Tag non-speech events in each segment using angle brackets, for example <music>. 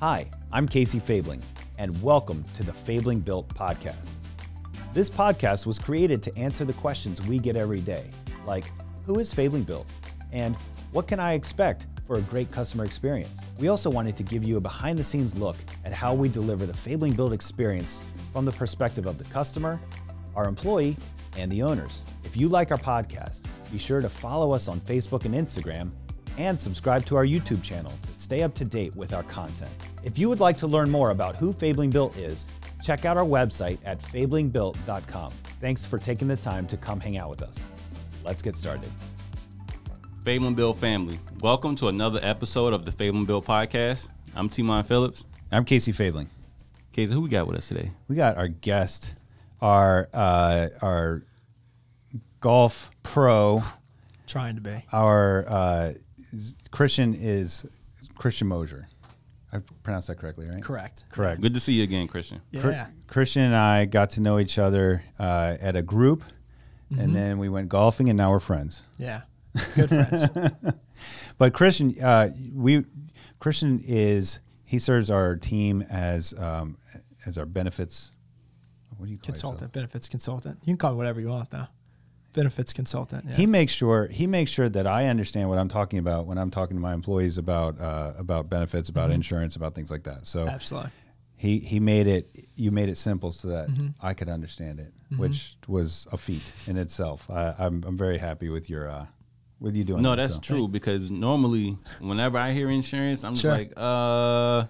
Hi, I'm Casey Fabling, and welcome to the Fabling Built podcast. This podcast was created to answer the questions we get every day, like who is Fabling Built? And what can I expect for a great customer experience? We also wanted to give you a behind the scenes look at how we deliver the Fabling Built experience from the perspective of the customer, our employee, and the owners. If you like our podcast, be sure to follow us on Facebook and Instagram and subscribe to our YouTube channel to stay up to date with our content. If you would like to learn more about who Fabling Built is, check out our website at fablingbuilt.com. Thanks for taking the time to come hang out with us. Let's get started. Fabling Built family, welcome to another episode of the Fabling Built podcast. I'm Timon Phillips. I'm Casey Fabling. Casey, who we got with us today? We got our guest, our uh, our golf pro, Trying to be. our uh, Christian is Christian Mosier. I pronounced that correctly, right? Correct. Correct. Good to see you again, Christian. Yeah. Chr- Christian and I got to know each other uh, at a group, and then we went golfing, and now we're friends. Yeah. Good friends. <laughs> But Christian, uh, we Christian is he serves our team as um, as our benefits. What do you call consultant, benefits consultant. You can call me whatever you want though. Benefits consultant. Yeah. He makes sure he makes sure that I understand what I'm talking about when I'm talking to my employees about uh, about benefits, about insurance, about things like that. So Absolutely. he he made it you made it simple so that Mm-hmm. I could understand it, which was a feat in itself. I, I'm I'm very happy with your uh, with you doing. No, that, that's so. true because normally whenever I hear insurance, I'm just like, uh, all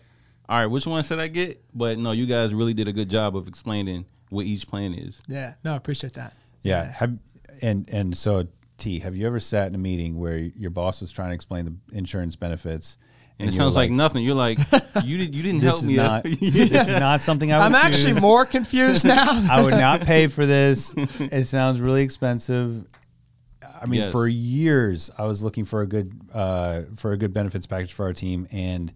right, which one should I get? But no, you guys really did a good job of explaining what each plan is. Yeah. No, I appreciate that. Yeah. Have and and so T, have you ever sat in a meeting where your boss was trying to explain the insurance benefits? And it sounds like, nothing. You're like, <laughs> you did, you didn't this help is me. not out. this is <laughs> not something I would I'm actually choose. more confused <laughs> now. I would not pay for this. It sounds really expensive. I mean, Yes. for years I was looking for a good uh, for a good benefits package for our team, and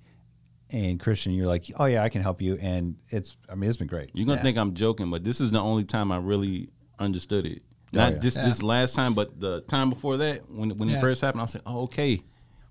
and Christian, you're like, oh yeah, I can help you, and it's I mean, it's been great. You're gonna Yeah. think I'm joking, but this is the only time I really understood it. Oh, Not yeah. just this last time, but the time before that, when when Yeah. it first happened, I was like, oh, okay.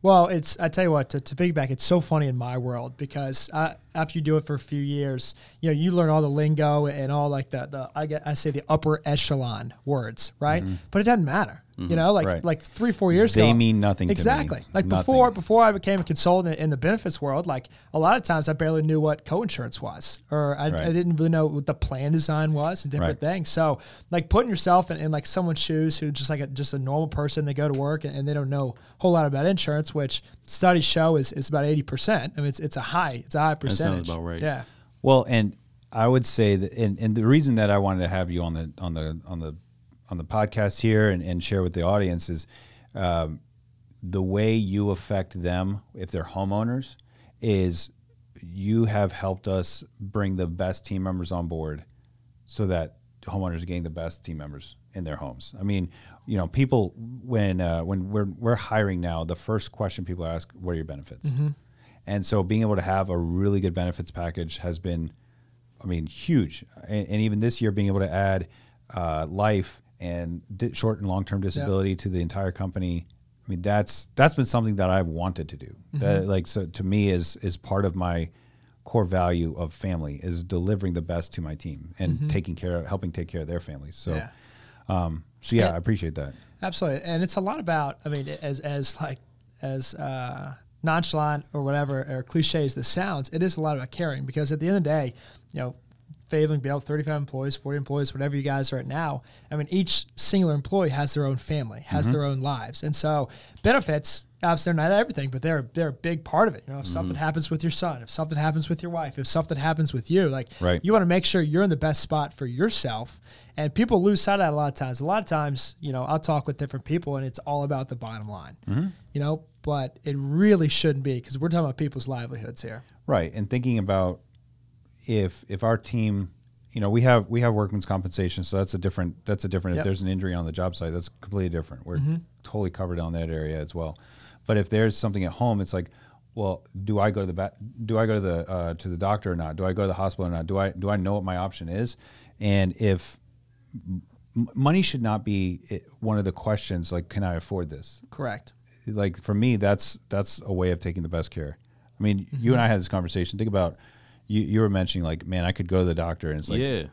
Well, it's I tell you what to, to piggyback. It's so funny in my world because I, after you do it for a few years, you know you learn all the lingo and all like the, the I get I say the upper echelon words, right? Mm-hmm. But it doesn't matter. You know, like Mm-hmm. Right. like three four years They ago, they mean nothing to me. Exactly. Like Nothing. before before I became a consultant in the benefits world, like a lot of times I barely knew what co-insurance was, or I, Right. I didn't really know what the plan design was and different Right. things. So like putting yourself in, in like someone's shoes who just like a, just a normal person, they go to work and, and they don't know a whole lot about insurance, which studies show is, is about eighty percent. I mean, it's it's a high it's a high percentage. Sounds about right. Yeah. Well, and I would say that, and, and the reason that I wanted to have you on the on the on the on the podcast here and, and share with the audience is um, the way you affect them if they're homeowners is you have helped us bring the best team members on board so that homeowners are getting the best team members in their homes. I mean, you know, people when uh, when we're we're hiring now, the first question people ask, "What are your benefits?" And so, being able to have a really good benefits package has been, I mean, huge. And, and even this year, being able to add uh, life and di- short and long term disability to the entire company. I mean, that's that's been something that I've wanted to do. That like so to me is is part of my core value of family is delivering the best to my team and taking care of helping take care of their families. So, Yeah. um, so yeah, Yeah. I appreciate that. Absolutely, and it's a lot about. I mean, as as like as uh, nonchalant or whatever or cliche as this sounds, it is a lot about caring because at the end of the day, you know, Fabling Built, thirty five employees, forty employees, whatever you guys are at now. I mean, each singular employee has their own family, has mm-hmm. their own lives, and so benefits. Obviously, they're not everything, but they're they're a big part of it. You know, if mm-hmm. something happens with your son, if something happens with your wife, if something happens with you, like Right. you want to make sure you're in the best spot for yourself. And people lose sight of that a lot of times. A lot of times, you know, I'll talk with different people and it's all about the bottom line, mm-hmm. you know, but it really shouldn't be because we're talking about people's livelihoods here. Right, and thinking about if if our team, you know, we have we have workman's compensation, so that's a different that's a different. If there's an injury on the job site, that's completely different. We're Mm-hmm. totally covered on that area as well. But if there's something at home, it's like, well, do I go to the ba- do I go to the uh, to the doctor or not? Do I go to the hospital or not? Do I do I know what my option is? And if m- money should not be eh, one of the questions, like, can I afford this? Correct. like for me that's that's a way of taking the best care I mean, you and I had this conversation. Think about you. You were mentioning like, man, I could go to the doctor, and it's like, yeah,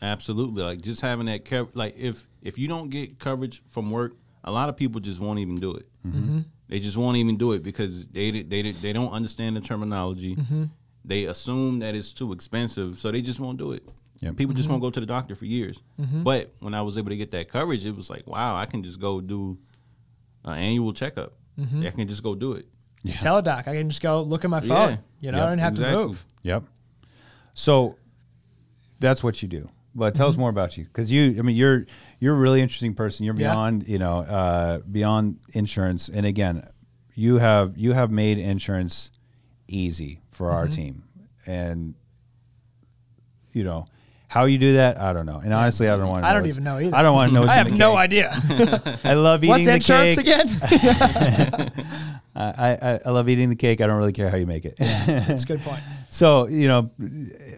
absolutely. Like just having that cover. Like if if you don't get coverage from work, a lot of people just won't even do it. Mm-hmm. They just won't even do it because they they they don't understand the terminology. Mm-hmm. They assume that it's too expensive, so they just won't do it. Yep. People Mm-hmm. just won't go to the doctor for years. But when I was able to get that coverage, it was like, wow, I can just go do an annual checkup. Mm-hmm. I can just go do it. Teladoc. I can just go look at my phone. Yeah. You know, Yep, I don't have exactly. to move. Yep. So that's what you do. But tell us more about you, because you, I mean, you're you're a really interesting person. You're Yeah. beyond, you know, uh, beyond insurance. And again, you have you have made insurance easy for our team, and you know how you do that. I don't know. And honestly, I don't want. to I don't even know either. I don't want to know. <laughs> I have no idea. <laughs> I love eating What's the insurance cake. again? <laughs> I, I I love eating the cake. I don't really care how you make it. That's a good point. So you know,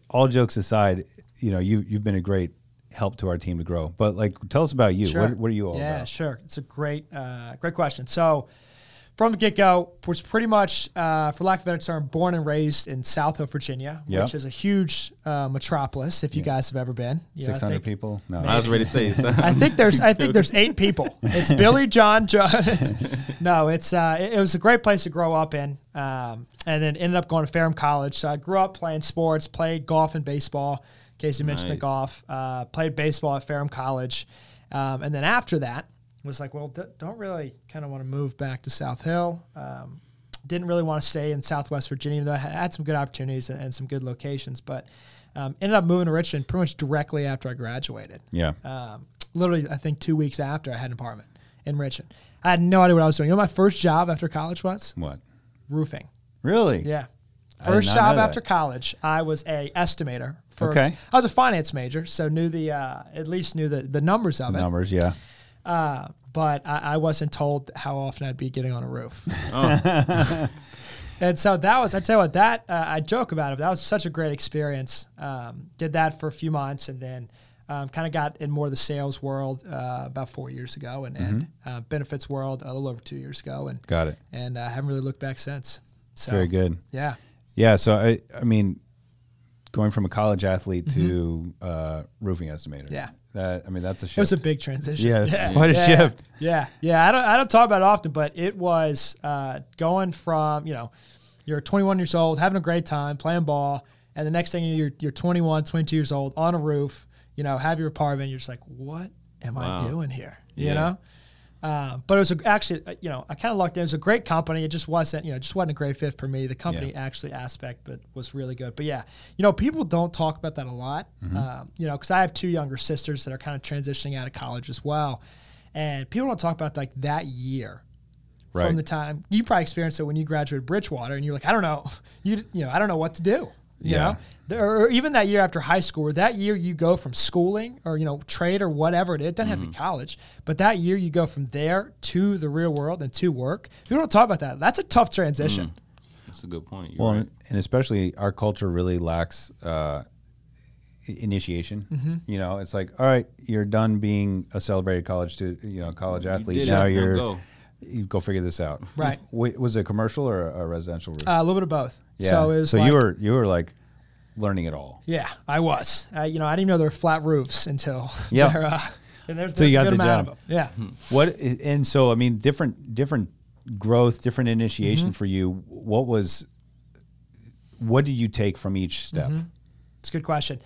all jokes aside, you know, you you've been a great help to our team to grow. But like, tell us about you. Sure. What, what are you all yeah, about? sure. It's a great, uh, great question. So, from the get go, was pretty much, uh, for lack of a better term, born and raised in South Hill, Virginia, Yeah. which is a huge uh, metropolis. If you guys have ever been, You know, Six hundred think- people? No. I was ready to say. so- I think there's I think there's eight people. <laughs> It's Billy, John, John. It's, no, it's uh, it, it was a great place to grow up in, um, and then ended up going to Ferrum College. So I grew up playing sports, played golf and baseball. Casey mentioned the golf. Uh, played baseball at Ferrum College, um, and then after that was like, well, d- don't really kind of want to move back to South Hill. Um, didn't really want to stay in Southwest Virginia, even though I had- had some good opportunities and, and some good locations, but. Um, ended up moving to Richmond pretty much directly after I graduated Yeah. um, literally, I think two weeks after I had an apartment in Richmond. I had no idea what I was doing. You know, my first job after college was what? roofing. Really? Yeah, first job after college, I was a estimator. For, Okay. I was a finance major, so knew the uh, at least knew the the numbers of it. Numbers. Yeah. Uh, but I, I wasn't told how often I'd be getting on a roof. <laughs> <laughs> and so that was, I tell you what, that uh, I joke about it. But that was such a great experience. Um, did that for a few months, and then um, kind of got in more of the sales world uh, about four years ago, and, and uh, benefits world a little over two years ago, and Got it. and uh, haven't really looked back since. So Very good. Yeah. Yeah. So I, I mean, going from a college athlete to uh, roofing estimator. Mm-hmm. Yeah. That I mean, that's a shift. It was a big transition. Yeah, it's quite a yeah, shift. Yeah, yeah. I don't, I don't talk about it often, but it was uh, going from you know, you're 21 years old, having a great time playing ball, and the next thing you're you're 21, 22 years old on a roof, you know, have your apartment. You're just like, what am I doing here? You Yeah. know. Uh, but it was a, actually, uh, you know, I kind of lucked in. It was a great company. It just wasn't, you know, just wasn't a great fit for me. The company Yeah. actually aspect, but was really good. But yeah, you know, people don't talk about that a lot. Um, you know, because I have two younger sisters that are kind of transitioning out of college as well, and people don't talk about like that year Right. from the time you probably experienced it when you graduated Bridgewater, and you're like, I don't know, <laughs> you you know, I don't know what to do. You Yeah. know, There- or even that year after high school, or that year you go from schooling or you know trade or whatever it is. It doesn't have to be college, but that year you go from there to the real world and to work. People don't talk about that. That's a tough transition. That's a good point. You're Well, right. and especially our culture really lacks uh, initiation. Mm-hmm. You know, it's like, all right, you're done being a celebrated college to you know college athlete. did it, now now you're go. You go figure this out. Right. Wait, was it a commercial or a residential roof? Uh, a little bit of both. yeah. So it was so like, you were you were like learning it all. yeah, I was. Uh, you know, I didn't even know there were flat roofs until <laughs> Yeah. uh, and there's, So you a got good the amount job. of them. Yeah. What i- and so I mean different different growth, different initiation Mm-hmm. for you. What was what did you take from each step? Mm-hmm. It's a good question.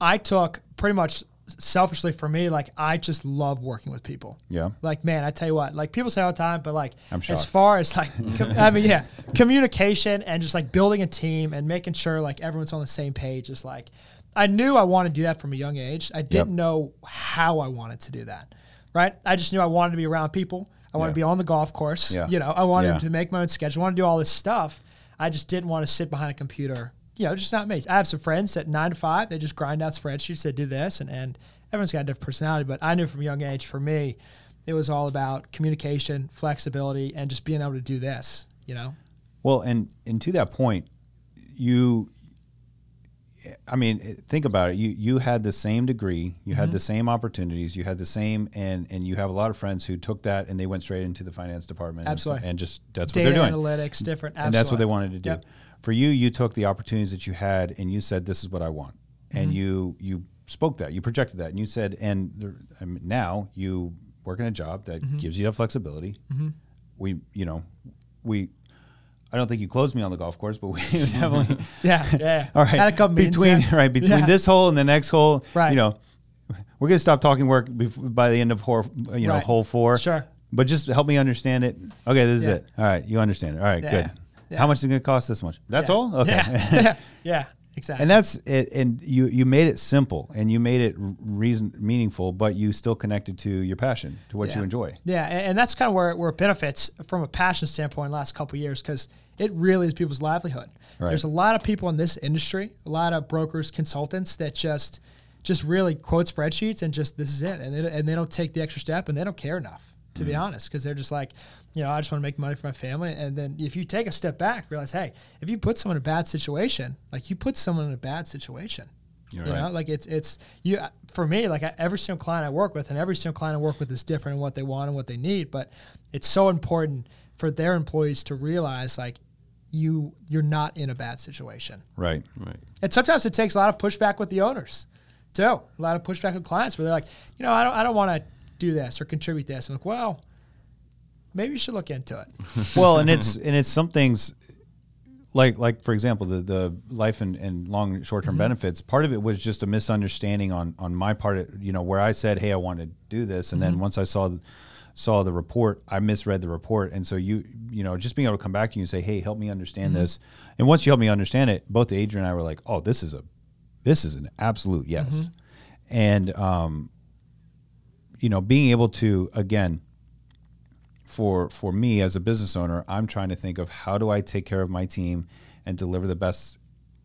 I took pretty much selfishly for me, like I just love working with people. Yeah. Like man, I tell you what, like people say all the time, but like I'm as far as like, <laughs> com- I mean, yeah, communication and just like building a team and making sure like everyone's on the same page is like, I knew I wanted to do that from a young age. I didn't know how I wanted to do that. Right. I just knew I wanted to be around people. I wanted Yeah. to be on the golf course. Yeah. You know, I wanted Yeah. to make my own schedule. I wanted to do all this stuff. I just didn't want to sit behind a computer. You know, just not me. I have some friends that nine to five, they just grind out spreadsheets, they do this, and, and everyone's got a different personality. But I knew from a young age, for me, it was all about communication, flexibility, and just being able to do this, you know? Well, and and to that point, you I mean, think about it. You you had the same degree, you Mm-hmm. had the same opportunities, you had the same, and and you have a lot of friends who took that and they went straight into the finance department. and- Absolutely. And, just that's Data what they're doing. analytics, different. and that's what they wanted to do. Yep. For you, you took the opportunities that you had and you said, "This is what I want," Mm-hmm. and you you spoke that, you projected that, and you said, and there, I mean, now you work in a job that Mm-hmm. gives you that flexibility. We, you know, we. I don't think you closed me on the golf course, but we <laughs> definitely. <laughs> Yeah, yeah. <laughs> All right. Had a couple meetings between right between Yeah. this hole and the next hole. Right. You know, we're gonna stop talking work bef- by the end of hole. You know, Right. hole four. Sure. But just help me understand it. Okay, this is Yeah. it. All right, you understand it. All right, Yeah. good. How much is it gonna cost? This much. That's all. <laughs> Okay. Yeah, <laughs> yeah, exactly. and that's it. And you you made it simple and you made it reason meaningful, but you still connected to your passion, to what you enjoy. Yeah, and, and that's kind of where, where it benefits from a passion standpoint in the last couple of years because it really is people's livelihood. Right. There's a lot of people in this industry, a lot of brokers, consultants that just just really quote spreadsheets and just this is it, and they, and they don't take the extra step and they don't care enough to Mm-hmm. be honest because they're just like, you know, I just want to make money for my family. And then if you take a step back, realize, hey, if you put someone in a bad situation, like you put someone in a bad situation. You're you right. know, like it's it's you for me. Like I, every single client I work with, and every single client I work with is different in what they want and what they need. But it's so important for their employees to realize like you you're not in a bad situation. Right. Right. And sometimes it takes a lot of pushback with the owners, too. A lot of pushback with clients where they're like, you know, I don't I don't want to do this or contribute this. I'm like, well, maybe you should look into it. <laughs> well, and it's and it's some things like like for example the the life and, and long short term mm-hmm. benefits. Part of it was just a misunderstanding on on my part. You know where I said, hey, I want to do this, and then mm-hmm. once I saw. saw the report i misread the report and so you you know just being able to come back to you and say hey help me understand mm-hmm. this and once you help me understand it both adrian and i were like oh this is a this is an absolute yes and um you know being able to again for for me as a business owner, I'm trying to think of how do I take care of my team and deliver the best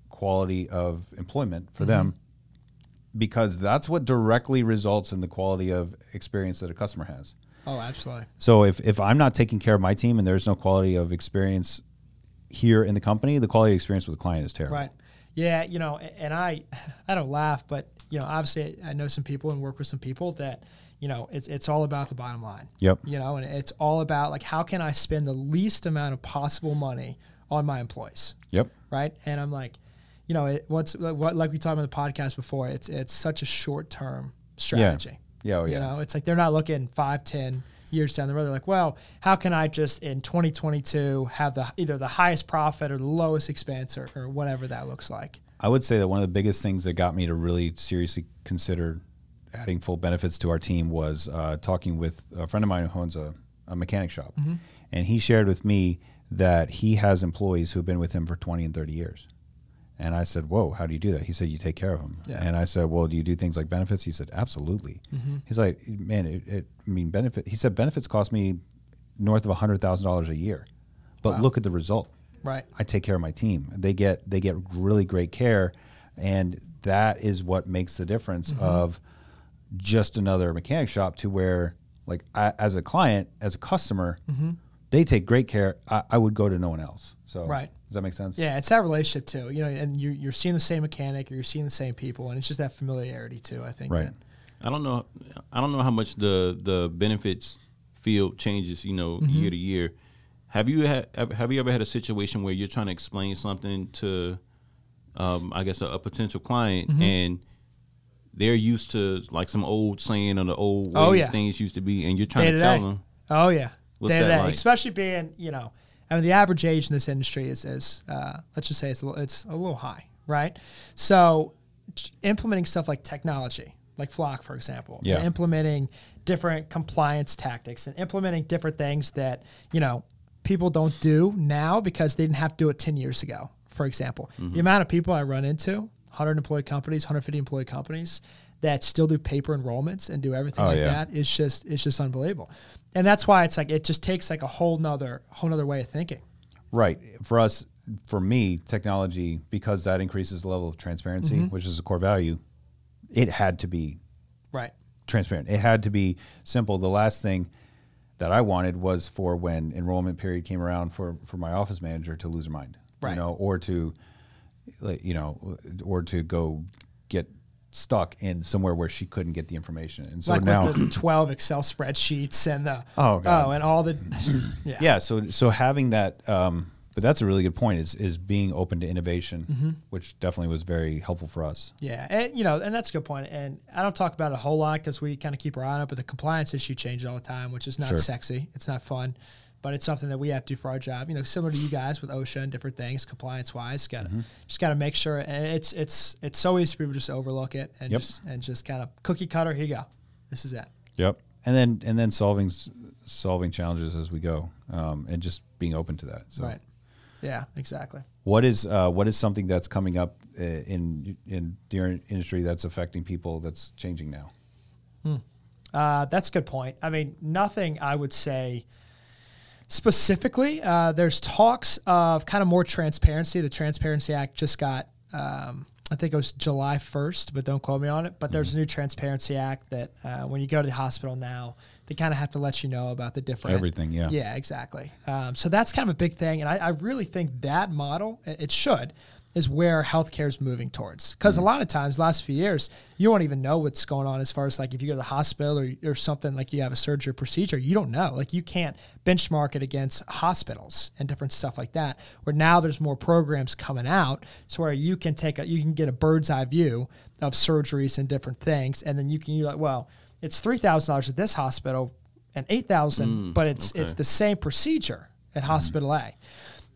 quality of employment for them mm-hmm. because that's what directly results in the quality of experience that a customer has. Oh, absolutely. So if if I'm not taking care of my team and there's no quality of experience here in the company, the quality of experience with the client is terrible. Right. Yeah, you know, and I <laughs> I don't laugh, but you know, obviously I know some people and work with some people that, you know, it's it's all about the bottom line. Yep. You know, and it's all about like how can I spend the least amount of possible money on my employees, Yep. right? And I'm like, you know, it, what's what like we talked about the podcast before, it's it's such a short-term oh, strategy. Yeah, oh, You yeah. know, it's like they're not looking five, ten years down the road. They're like, well, how can I just in 2022 have the either the highest profit or the lowest expense or, or whatever that looks like. I would say that one of the biggest things that got me to really seriously consider adding full benefits to our team was uh, talking with a friend of mine who owns a, a mechanic shop. Mm-hmm. And he shared with me that he has employees who've been with him for 20 and 30 years. And I said, Whoa, how do you do that? He said, You take care of them. Yeah. And I said, Well, do you do things like benefits? He said, Absolutely. Mm-hmm. He's like, Man, it, it, I mean, benefit. He said, Benefits cost me north of $100,000 a year. But Wow. look at the result. Right. I take care of my team. They get they get really great care, and that is what makes the difference Mm-hmm. of just another mechanic shop to where like I, as a client, as a customer, mm-hmm. they take great care. I, I would go to no one else. So Right. does that make sense? Yeah, it's that relationship too. You know, and you're, you're seeing the same mechanic, or you're seeing the same people, and it's just that familiarity too. I think. Right. that- I don't know. I don't know how much the the benefits field changes. You know, mm-hmm. year to year. Have you had have have you ever had a situation where you're trying to explain something to, um, I guess, a, a potential client, mm-hmm. and they're used to like some old saying or the old way Oh, yeah. things used to be, and you're trying Day to tell them. Oh yeah, What's day to that like? Especially being, you know, I mean, the average age in this industry is, is uh, let's just say it's a little, it's a little high, right? So, t- implementing stuff like technology, like Flock, for example, and Yeah. implementing different compliance tactics and implementing different things that you know people don't do now because they didn't have to do it ten years ago. For example, Mm-hmm. the amount of people I run into, 100 employee companies, 150 employee companies that still do paper enrollments and do everything Oh, like yeah. that it's just it's just unbelievable and that's why it's like it just takes like a whole nother whole nother way of thinking Right. For us, for me, technology because that increases the level of transparency, Mm-hmm. which is a core value. It had to be right transparent. It had to be simple. The last thing that I wanted was for when enrollment period came around for, for my office manager to lose her mind, Right. you know, or to you know, or to go get stuck in somewhere where she couldn't get the information. And so like now, the 12 Excel spreadsheets and the Oh, God. oh and all the <clears throat> yeah. yeah. So so having that, um, but that's a really good point. Is is being open to innovation, Mm-hmm. which definitely was very helpful for us. Yeah, and you know, and that's a good point. And I don't talk about it a whole lot because we kind of keep our eye on it. But the compliance issue changes all the time, which is not Sure. sexy. It's not fun, but it's something that we have to do for our job. You know, similar to you guys with OSHA and different things, compliance wise. Got to Mm-hmm. just got to make sure. And it's it's it's so easy for people to just overlook it and Yep. just and just kind of cookie cutter. Here you go. This is it. Yep. And then and then solving solving challenges as we go, um, and just being open to that. So Right. Yeah. Exactly. what is uh, what is something that's coming up uh, in in the industry that's affecting people that's changing now? Uh, that's a good point. I mean, nothing I would say specifically. Uh, there's talks of kind of more transparency. The Transparency Act just got, um, I think it was July 1st, but don't quote me on it. But there's a new Transparency Act that uh, when you go to the hospital now, they kind of have to let you know about the different Everything, yeah. yeah, exactly. Um, so that's kind of a big thing, and I, I really think that model it it should is where healthcare is moving towards. Because a mm-hmm. lot of times, last few years, you won't even know what's going on as far as like if you go to the hospital or, or something like you have a surgery or procedure, you don't know. Like you can't benchmark it against hospitals and different stuff like that. Where now there's more programs coming out, so where you can take a you can get a bird's eye view of surgeries and different things, and then you can you like well, it's three thousand dollars at this hospital and eight thousand, mm, but it's it's the same procedure at mm-hmm. Hospital A.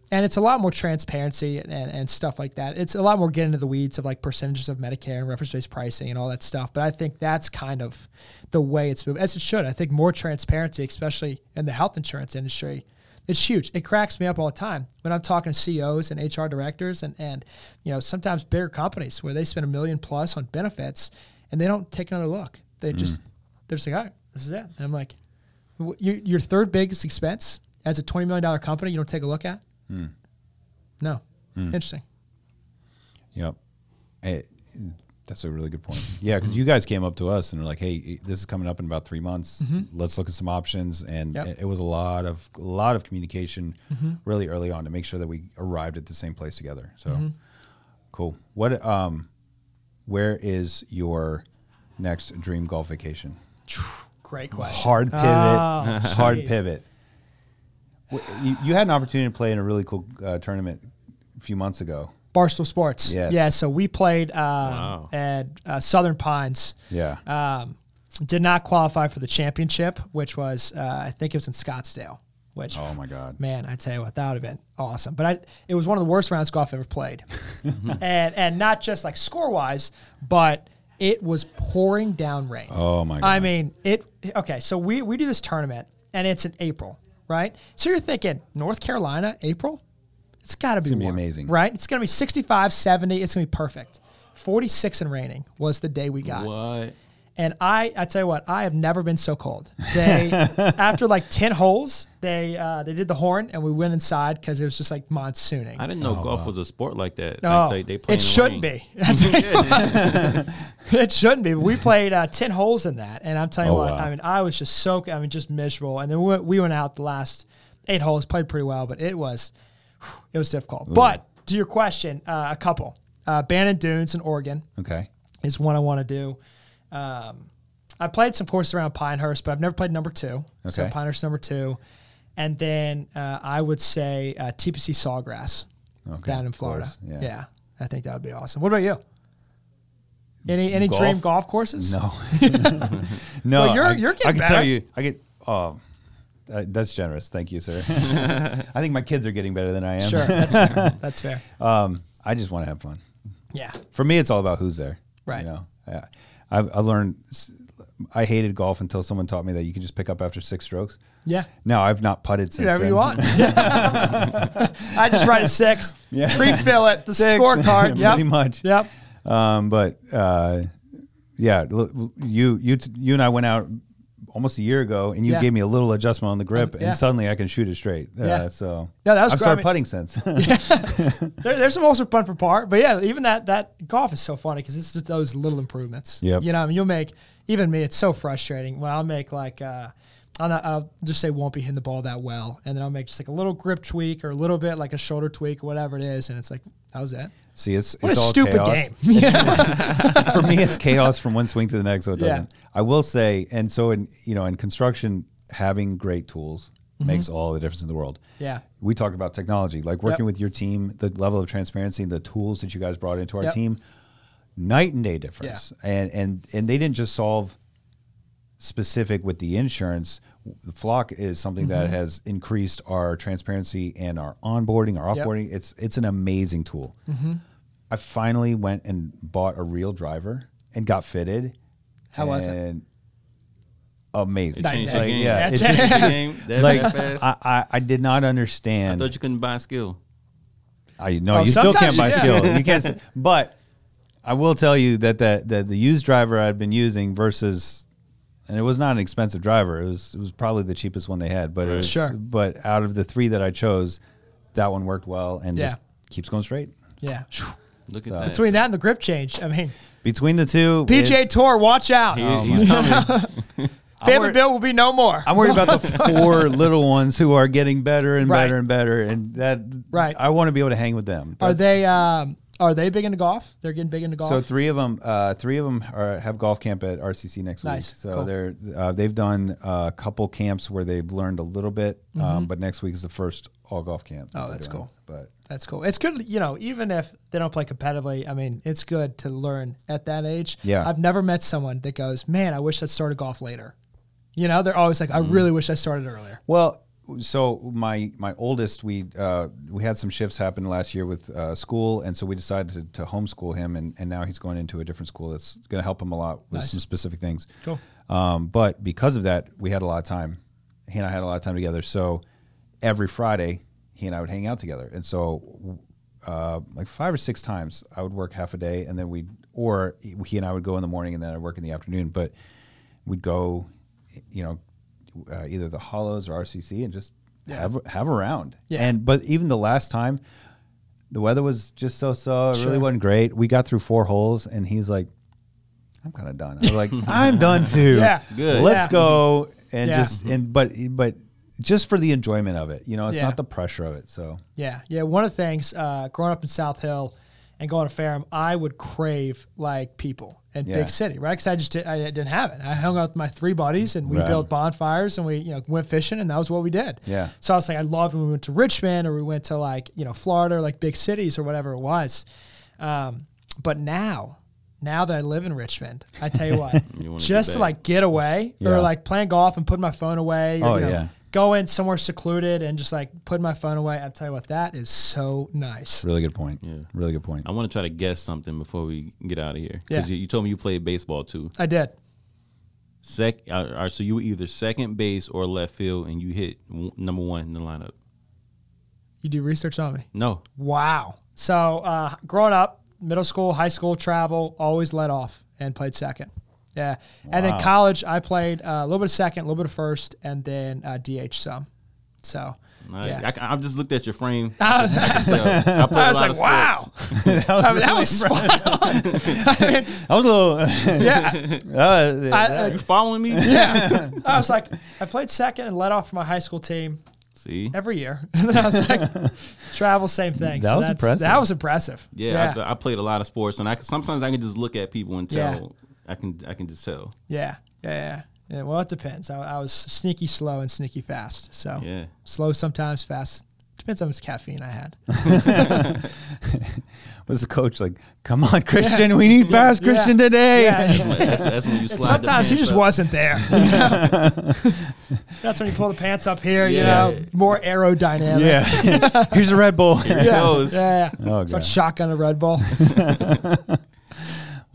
And it's a lot more transparency and, and stuff like that. It's a lot more getting into the weeds of like percentages of Medicare and reference based pricing and all that stuff. But I think that's kind of the way it's moving, as it should. I think more transparency, especially in the health insurance industry, it's huge. It cracks me up all the time when I'm talking to CEOs and HR directors and, and you know, sometimes bigger companies where they spend a million plus on benefits and they don't take another look. They mm. just, they're just like, all right, this is it. And I'm like, your, your third biggest expense as a $20 million company, you don't take a look at? Hmm. No. Hmm. Interesting. Yep. Eh, that's a really good point. Yeah, because you guys came up to us and were like, "Hey, eh, this is coming up in about three months. Mm-hmm. Let's look at some options." And Yep. it, was a lot of a lot of communication, mm-hmm. really early on, to make sure that we arrived at the same place together. So mm-hmm. cool. What um, where is your next dream golf vacation? Great question. Hard pivot. Oh, hard pivot. Wh- You, you had an opportunity to play in a really cool uh, tournament a few months ago. Barstool Sports. Yes. Yeah. So we played um, Wow. at uh, Southern Pines. Yeah. Um, did not qualify for the championship, which was uh, I think it was in Scottsdale. Which oh my God. man, I tell you what, that would have been awesome. But I, it was one of the worst rounds of golf I've ever played, <laughs> and and not just like score wise, but it was pouring down rain. Oh my God. I mean, it. Okay, so we we do this tournament, and it's in April, right? So you're thinking North Carolina, April. It's got to be, gonna be amazing. right? It's gonna be 65, 70. It's gonna be perfect. 46 and raining was the day we got. What? And I, I tell you what, I have never been so cold. They, <laughs> after like ten holes, they uh, they did the horn, and we went inside because it was just like monsooning. I didn't know golf was a sport like that. No, like they, they play it shouldn't rain. be. <laughs> <laughs> Tell you what. it shouldn't be. We played uh, ten holes in that, and I'm telling you Oh, what. wow. I mean, I was just so. I mean, just miserable. And then we went, we went out the last eight holes, played pretty well, but it was it was difficult. But to your question, uh, a couple. Uh, Bandon Dunes in Oregon Okay. is one I want to do. Um, I played some courses around Pinehurst, but I've never played number two. So Okay. Pinehurst number two, and then uh, I would say uh, TPC Sawgrass Okay, down in Florida. Yeah. yeah. I think that would be awesome. What about you? Any any Golf? dream golf courses? No. <laughs> <laughs> no. Well, you're- I, you're getting. I can better. tell you. I get. Oh, uh, that's generous. Thank you, sir. <laughs> I think my kids are getting better than I am. Sure, that's fair. That's fair. Um, I just want to have fun. Yeah. For me, it's all about who's there. Right. You know, I, I, I learned. I hated golf until someone taught me that you can just pick up after six strokes. Yeah. No, I've not putted since Whatever you want. <laughs> <laughs> I just write a six. Yeah. Refill it. The Six. scorecard. <laughs> Yep. Pretty much. Yep. Um, but uh, yeah, you you you and I went out almost a year ago, and you Yeah. gave me a little adjustment on the grip, yeah. and suddenly I can shoot it straight. Uh, Yeah. So No, that was I've great. Started putting since. <laughs> There, there's some also fun for par, but yeah, even that that golf is so funny because it's just those little improvements. Yeah, You know, I mean, you'll make even me. It's so frustrating when I'll make like uh, I'll, not, I'll just say won't be hitting the ball that well, and then I'll make just like a little grip tweak or a little bit like a shoulder tweak or whatever it is, and it's like how's that. See, it's What it's a all stupid chaos. game. <laughs> Yeah. <laughs> For me, it's chaos from one swing to the next, so it doesn't. I will say, and so in you know in construction, having great tools makes all the difference in the world. Mm-hmm. Yeah. we talked about technology, like working Yep. with your team, the level of transparency, the tools that you guys brought into our Yep. team, night and day difference. And and and they didn't just solve specific with the insurance. The flock is something Mm-hmm. that has increased our transparency and our onboarding, our Yep. Mm-hmm. offboarding. It's it's an amazing tool. I finally went and bought a real driver and got fitted. How was it? and Amazing. It changed Night your and game. day. yeah, Yeah, it it changed. it just- Game that- like? I, I, I did not understand. I thought you couldn't buy skill. I no, Oh, you still can't sometimes buy you- yeah. skill. You can't. <laughs> But I will tell you that the, the the used driver I've been using versus, and it was not an expensive driver. It was it was probably the cheapest one they had. But it was, Sure. But out of the three that I chose, that one worked well and Yeah. just keeps going straight. yeah. Look at So- that. Between that and the grip change, I mean, Between the two, PGA Tour, watch out. He- he's coming. Family <laughs> <laughs> worried- Bill will be no more. I'm worried about the <laughs> four little ones who are getting better and Right. better and better, and that Right. I want to be able to hang with them. Are they um, are they big into golf? They're getting big into golf. So three of them, uh, three of them are, have golf camp at RCC next Nice. week. So Cool. they're uh, they've done a couple camps where they've learned a little bit, um, but next week is the first all golf camp. that Mm-hmm. Oh, that's doing. cool. But That's cool. It's good, you know, even if they don't play competitively, I mean, it's good to learn at that age. Yeah. I've never met someone that goes, man, I wish I'd started golf later. You know, they're always like, Mm-hmm. I really wish I started earlier. well, so my my oldest, we uh, we had some shifts happen last year with uh, school, and so we decided to, to homeschool him, and, and now he's going into a different school that's going to help him a lot with Nice. some specific things. Cool. Um, but because of that, we had a lot of time. He and I had a lot of time together. So every Friday, he and I would hang out together. And so, uh, like five or six times, I would work half a day, and then we, or he and I would go in the morning, and then I'd work in the afternoon. But we'd go, you know, uh, either the Hollows or RCC, and just Yeah. have have a round. Yeah. And but even the last time, the weather was just so so. It really wasn't great. We got through four holes, and he's like. I'm kind of done. I was like, <laughs> I'm done too. Yeah. Good. Let's Yeah. go and Yeah. just and but but just for the enjoyment of it, you know, it's Yeah. not the pressure of it. So Yeah. Yeah. One of the things, uh, growing up in South Hill and going to Ferrum, I would crave like people in Yeah. big city, right? Because I just did, I didn't have it. I hung out with my three buddies and we Right. built bonfires and we you know went fishing and that was what we did. Yeah. So I was like, I loved when we went to Richmond or we went to like you know Florida or like big cities or whatever it was. Um, but now, now that I live in Richmond, I tell you what, <laughs> You just to like get away Yeah. or like playing golf and put my phone away. Or, Oh, you know, yeah. Go in somewhere secluded and just like put my phone away. I tell you what, that is so nice. really good point. Yeah. Really good point. I want to try to guess something before we get out of here. Yeah. you, you told me you played baseball too. I did. Sec, uh, all right, so you were either second base or left field, and you hit w- number one in the lineup. You do research on me. No, Wow. So uh, growing up, middle school, high school, travel, always let off and played second. Yeah. And then college, I played uh, a little bit of second, a little bit of first, and then uh, DH some. So, I, yeah. I, I just looked at your frame. <laughs> I <laughs> So, I, played I a was like, of wow. sports. <laughs> I mean, that was spot on. I mean, I was a little. yeah. uh, I, You following me? yeah. I was like, I played second and led off for my high school team See, every year. And then I was like, travel, same thing. That so was impressive. That was impressive. yeah, I, I played a lot of sports, and I sometimes I can just look at people and tell. Yeah. I can I can just tell. Yeah, yeah, yeah. yeah well, it depends. I, I was sneaky slow and sneaky fast. So Yeah. slow sometimes, fast. Depends on how much caffeine I had. <laughs> was the coach like, "Come on, Christian, we need fast Yeah. Christian today." Yeah. That's, that's when you And slide. the sometimes he just up. wasn't there. <laughs> you know? <laughs> That's when you pull the pants up here. You know, more aerodynamic. Yeah. Here's a Red Bull. Here it Yeah, goes. yeah. Oh, Start shotgun a Red Bull.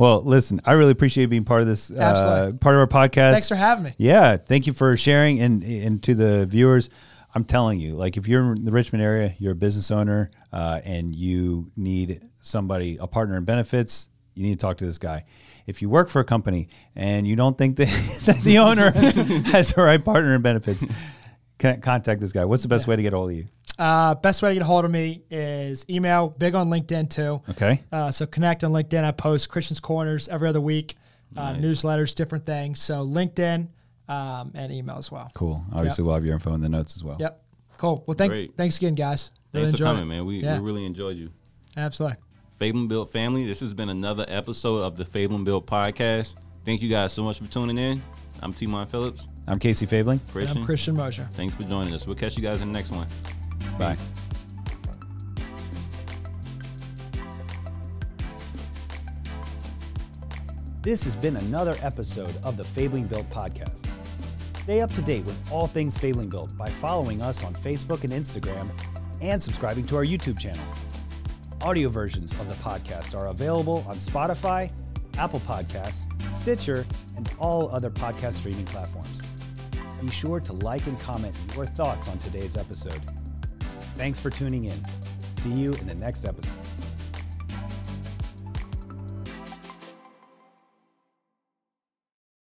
Well, listen, I really appreciate being part of this uh, part of our podcast. Thanks for having me. Yeah, thank you for sharing and and to the viewers. I'm telling you, like if you're in the Richmond area, you're a business owner, uh, and you need somebody, a partner in benefits, you need to talk to this guy. If you work for a company and you don't think <laughs> that, that the owner <laughs> has the right partner in benefits, <laughs> contact this guy. What's the best way to get a hold of you? Uh, best way to get a hold of me is email. Big on LinkedIn too. Okay. Uh, so connect on LinkedIn. I post Christian's Corners every other week, uh, Nice. newsletters, different things. So LinkedIn, um, and email as well. Cool. Obviously, we'll have your info in the notes as well. Yep. Cool. Well, thank, Great. thanks again, guys. Really Thanks for enjoyed coming, it. man. We, Yeah. we really enjoyed you. Absolutely. Fabling Built family, this has been another episode of the Fabling Built podcast. Thank you guys so much for tuning in. I'm T-Mon Phillips, I'm Casey Fabling. And I'm Christian Mosher. Thanks for joining us. We'll catch you guys in the next one. Bye. This has been another episode of the Fabling Built podcast. Stay up to date with all things Fabling Built by following us on Facebook and Instagram and subscribing to our YouTube channel. Audio versions of the podcast are available on Spotify, Apple Podcasts, Stitcher, and all other podcast streaming platforms. Be sure to like and comment your thoughts on today's episode. Thanks for tuning in. See you in the next episode.